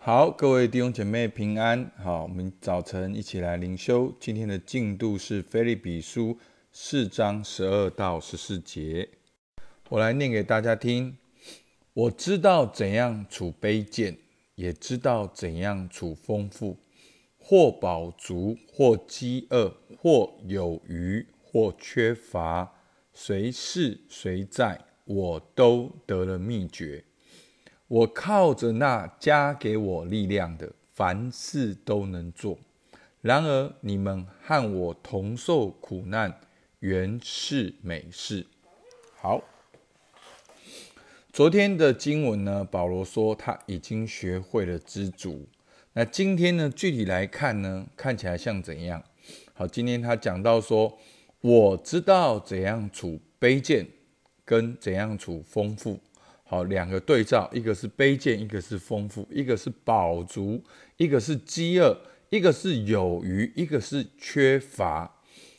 好，各位弟兄姐妹平安。好，我们早晨一起来灵修。今天的进度是《菲利比书》四章十二到十四节。我来念给大家听。我知道怎样处卑贱，也知道怎样处丰富；或饱足，或饥饿，或有余，或缺乏，随是随在，我都得了秘诀。我靠着那加给我力量的，凡事都能做。然而你们和我同受苦难，原是美事。好，昨天的经文呢，保罗说他已经学会了知足。那今天呢，具体来看呢，看起来像怎样？好，今天他讲到说，我知道怎样处卑贱，跟怎样处丰富。好，两个对照，一个是卑贱，一个是丰富；一个是饱足，一个是饥饿；一个是有余，一个是缺乏。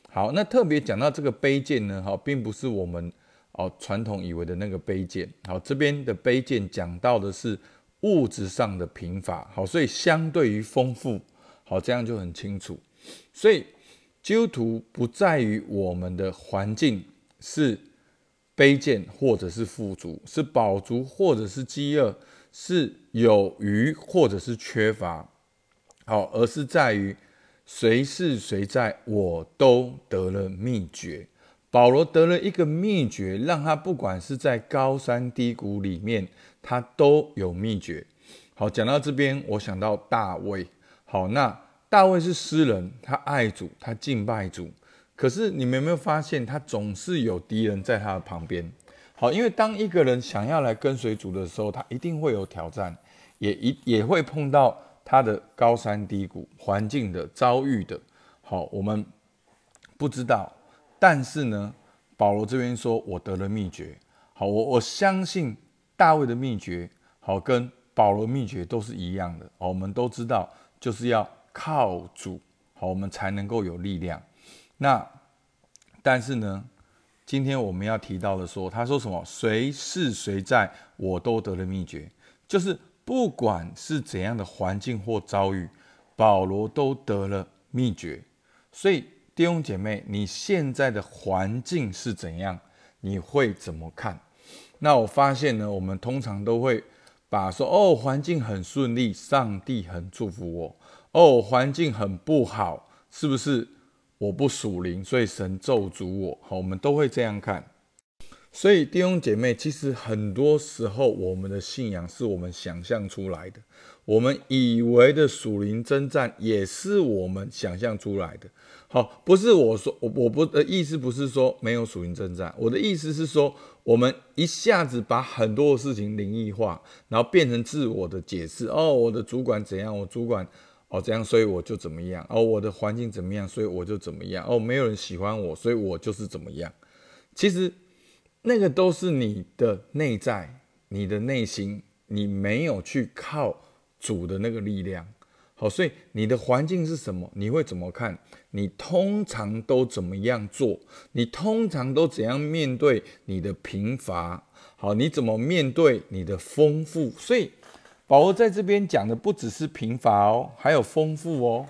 好，那特别讲到这个卑贱呢，哈，并不是我们哦传统以为的那个卑贱。好，这边的卑贱讲到的是物质上的贫乏。好，所以相对于丰富，好，这样就很清楚。所以基督徒不在于我们的环境是。卑贱或者是富足，是饱足或者是饥饿，是有余或者是缺乏，好，而是在于谁是谁在，我都得了秘诀。保罗得了一个秘诀，让他不管是在高山低谷里面，他都有秘诀。好，讲到这边，我想到大卫。好，那大卫是诗人，他爱主，他敬拜主。可是你们有没有发现，他总是有敌人在他的旁边？好，因为当一个人想要来跟随主的时候，他一定会有挑战，也一也会碰到他的高山低谷、环境的遭遇的。好，我们不知道，但是呢，保罗这边说，我得了秘诀。好，我我相信大卫的秘诀，好，跟保罗秘诀都是一样的。好，我们都知道，就是要靠主，好，我们才能够有力量。那，但是呢，今天我们要提到的说，他说什么？谁是谁在，我都得了秘诀，就是不管是怎样的环境或遭遇，保罗都得了秘诀。所以弟兄姐妹，你现在的环境是怎样？你会怎么看？那我发现呢，我们通常都会把说，哦，环境很顺利，上帝很祝福我；哦，环境很不好，是不是？我不属灵，所以神咒诅我。好，我们都会这样看。所以弟兄姐妹，其实很多时候我们的信仰是我们想象出来的，我们以为的属灵征战也是我们想象出来的。好，不是我说我我不的意思不是说没有属灵征战，我的意思是说，我们一下子把很多的事情灵异化，然后变成自我的解释。哦，我的主管怎样？我主管。哦，这样，所以我就怎么样？哦，我的环境怎么样？所以我就怎么样？哦，没有人喜欢我，所以我就是怎么样？其实那个都是你的内在，你的内心，你没有去靠主的那个力量。好，所以你的环境是什么？你会怎么看？你通常都怎么样做？你通常都怎样面对你的贫乏？好，你怎么面对你的丰富？所以。保罗在这边讲的不只是贫乏哦，还有丰富哦。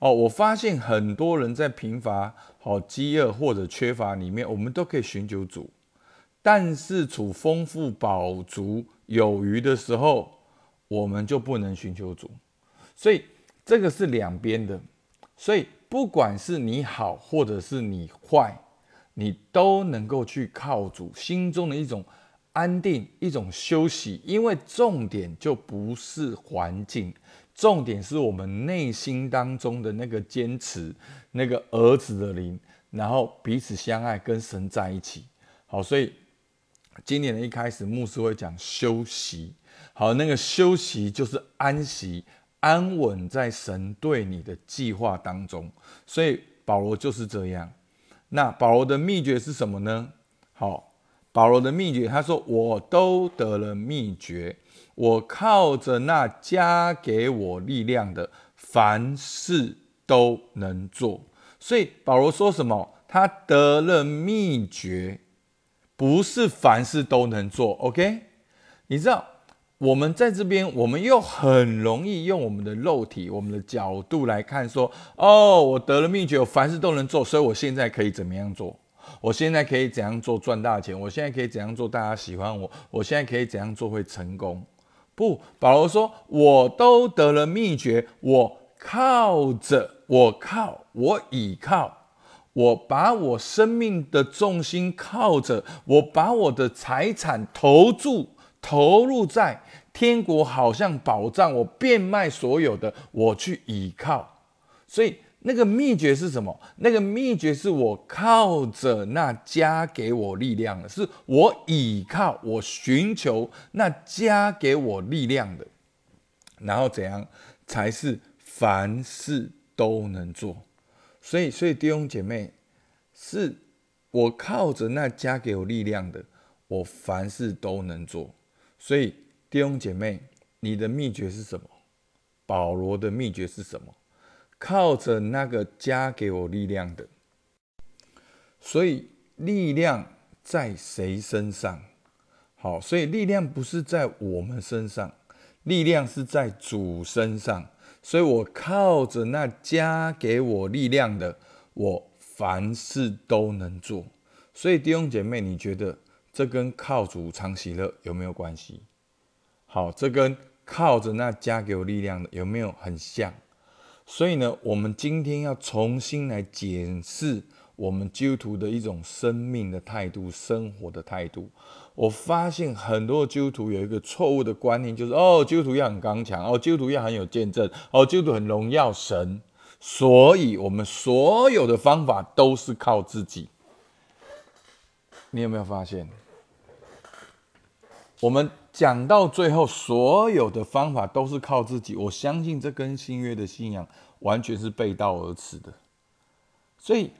哦，我发现很多人在贫乏、好饥饿或者缺乏里面，我们都可以寻求主；但是处丰富、饱足、有余的时候，我们就不能寻求主。所以这个是两边的。所以不管是你好或者是你坏，你都能够去靠主心中的一种。安定一种休息，因为重点就不是环境，重点是我们内心当中的那个坚持，那个儿子的灵，然后彼此相爱，跟神在一起。好，所以今年的一开始，牧师会讲休息。好，那个休息就是安息、安稳在神对你的计划当中。所以保罗就是这样。那保罗的秘诀是什么呢？好。保罗的秘诀，他说：“我都得了秘诀，我靠着那加给我力量的，凡事都能做。”所以保罗说什么？他得了秘诀，不是凡事都能做。OK？你知道我们在这边，我们又很容易用我们的肉体、我们的角度来看，说：哦，我得了秘诀，我凡事都能做，所以我现在可以怎么样做？我现在可以怎样做赚大钱？我现在可以怎样做大家喜欢我？我现在可以怎样做会成功？不，保罗说：我都得了秘诀，我靠着，我靠，我倚靠，我把我生命的重心靠着，我把我的财产投注。投入在天国，好像宝藏，我变卖所有的，我去倚靠。所以那个秘诀是什么？那个秘诀是我靠着那加给我力量的，是我倚靠，我寻求那加给我力量的，然后怎样才是凡事都能做？所以，所以弟兄姐妹，是我靠着那加给我力量的，我凡事都能做。所以弟兄姐妹，你的秘诀是什么？保罗的秘诀是什么？靠着那个加给我力量的。所以力量在谁身上？好，所以力量不是在我们身上，力量是在主身上。所以我靠着那加给我力量的，我凡事都能做。所以弟兄姐妹，你觉得？这跟靠主常喜乐有没有关系？好，这跟靠着那加给我力量的有没有很像？所以呢，我们今天要重新来检视我们基督徒的一种生命的态度、生活的态度。我发现很多基督徒有一个错误的观念，就是哦，基督徒要很刚强，哦，基督徒要很有见证，哦，基督徒很荣耀神，所以我们所有的方法都是靠自己。你有没有发现？我们讲到最后，所有的方法都是靠自己。我相信这跟新约的信仰完全是背道而驰的。所以，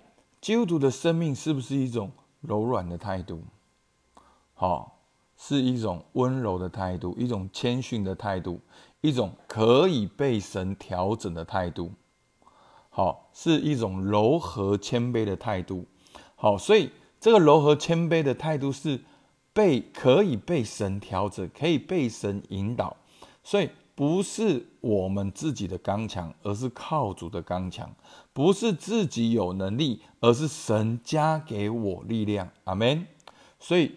基督徒的生命是不是一种柔软的态度？好，是一种温柔的态度，一种谦逊的态度，一种可以被神调整的态度。好，是一种柔和谦卑的态度。好，所以这个柔和谦卑的态度是。被可以被神调整，可以被神引导，所以不是我们自己的刚强，而是靠主的刚强；不是自己有能力，而是神加给我力量。阿门。所以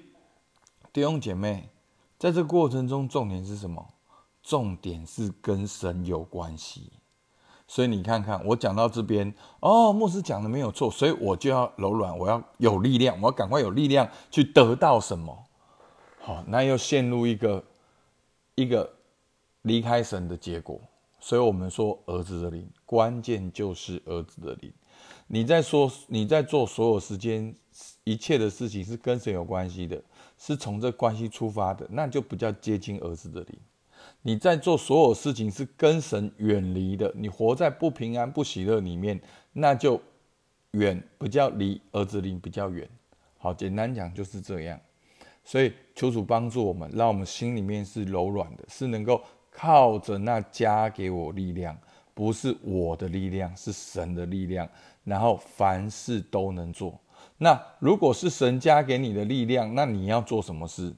弟兄姐妹，在这过程中，重点是什么？重点是跟神有关系。所以你看看，我讲到这边，哦，牧师讲的没有错，所以我就要柔软，我要有力量，我要赶快有力量去得到什么。好，那又陷入一个一个离开神的结果，所以我们说儿子的灵，关键就是儿子的灵。你在说你在做所有时间一切的事情是跟神有关系的，是从这关系出发的，那就不叫接近儿子的灵。你在做所有事情是跟神远离的，你活在不平安不喜乐里面，那就远，不叫离儿子灵比较远。好，简单讲就是这样。所以求主帮助我们，让我们心里面是柔软的，是能够靠着那加给我力量，不是我的力量，是神的力量。然后凡事都能做。那如果是神加给你的力量，那你要做什么事？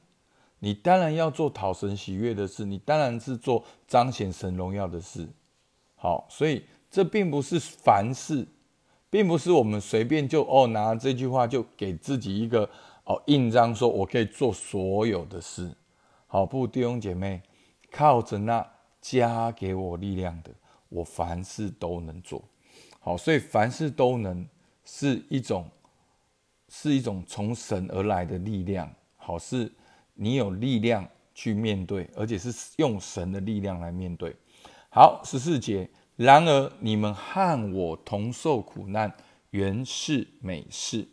你当然要做讨神喜悦的事，你当然是做彰显神荣耀的事。好，所以这并不是凡事，并不是我们随便就哦拿这句话就给自己一个。哦，印章说我可以做所有的事，好不弟兄姐妹，靠着那加给我力量的，我凡事都能做。好，所以凡事都能是一种，是一种从神而来的力量。好，是你有力量去面对，而且是用神的力量来面对。好，十四节，然而你们和我同受苦难，原是美事。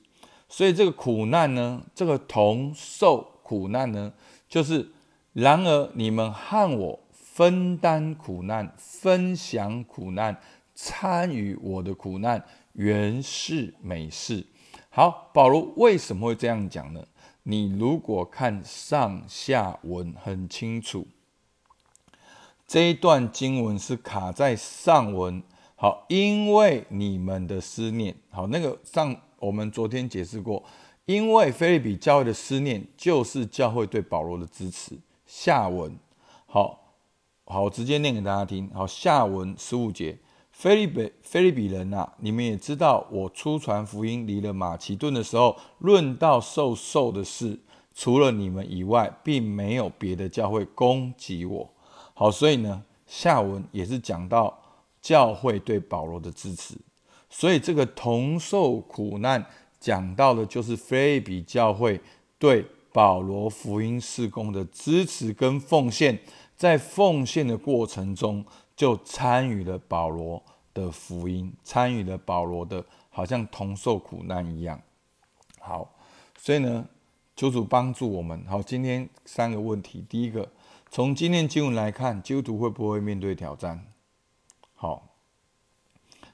所以这个苦难呢，这个同受苦难呢，就是然而你们和我分担苦难、分享苦难、参与我的苦难，原是美事。好，保罗为什么会这样讲呢？你如果看上下文很清楚，这一段经文是卡在上文。好，因为你们的思念，好那个上。我们昨天解释过，因为菲利比教会的思念就是教会对保罗的支持。下文，好，好，我直接念给大家听。好，下文十五节，菲利比菲利比人呐，你们也知道，我出传福音离了马其顿的时候，论到受受的事，除了你们以外，并没有别的教会攻击我。好，所以呢，下文也是讲到教会对保罗的支持。所以这个同受苦难，讲到的就是菲比教会对保罗福音事工的支持跟奉献，在奉献的过程中，就参与了保罗的福音，参与了保罗的，好像同受苦难一样。好，所以呢，求主帮助我们。好，今天三个问题，第一个，从今天经文来看，基督徒会不会面对挑战？好，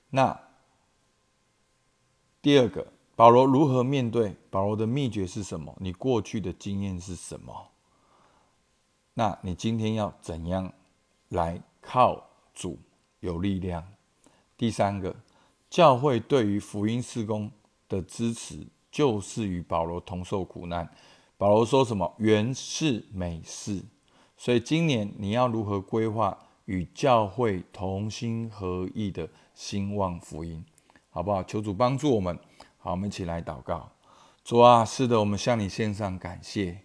那。第二个，保罗如何面对？保罗的秘诀是什么？你过去的经验是什么？那你今天要怎样来靠主有力量？第三个，教会对于福音事工的支持，就是与保罗同受苦难。保罗说什么？原是美事。所以今年你要如何规划与教会同心合意的兴旺福音？好不好？求主帮助我们。好，我们一起来祷告。主啊，是的，我们向你献上感谢。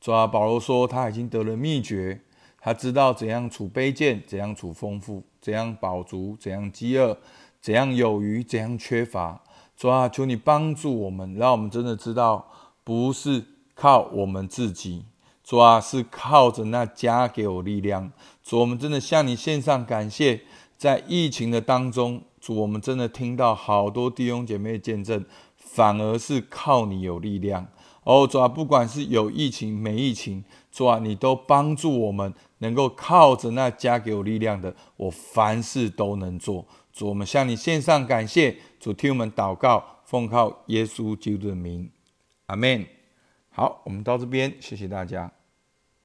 主啊，保罗说他已经得了秘诀，他知道怎样处卑贱，怎样处丰富，怎样饱足，怎样饥饿，怎样有余，怎样缺乏。主啊，求你帮助我们，让我们真的知道，不是靠我们自己。主啊，是靠着那加给我力量。主，我们真的向你献上感谢。在疫情的当中。主，我们真的听到好多弟兄姐妹见证，反而是靠你有力量哦。主啊，不管是有疫情没疫情，主啊，你都帮助我们能够靠着那加给我力量的，我凡事都能做。主，我们向你献上感谢。主，听我们祷告，奉靠耶稣基督的名，阿门。好，我们到这边，谢谢大家。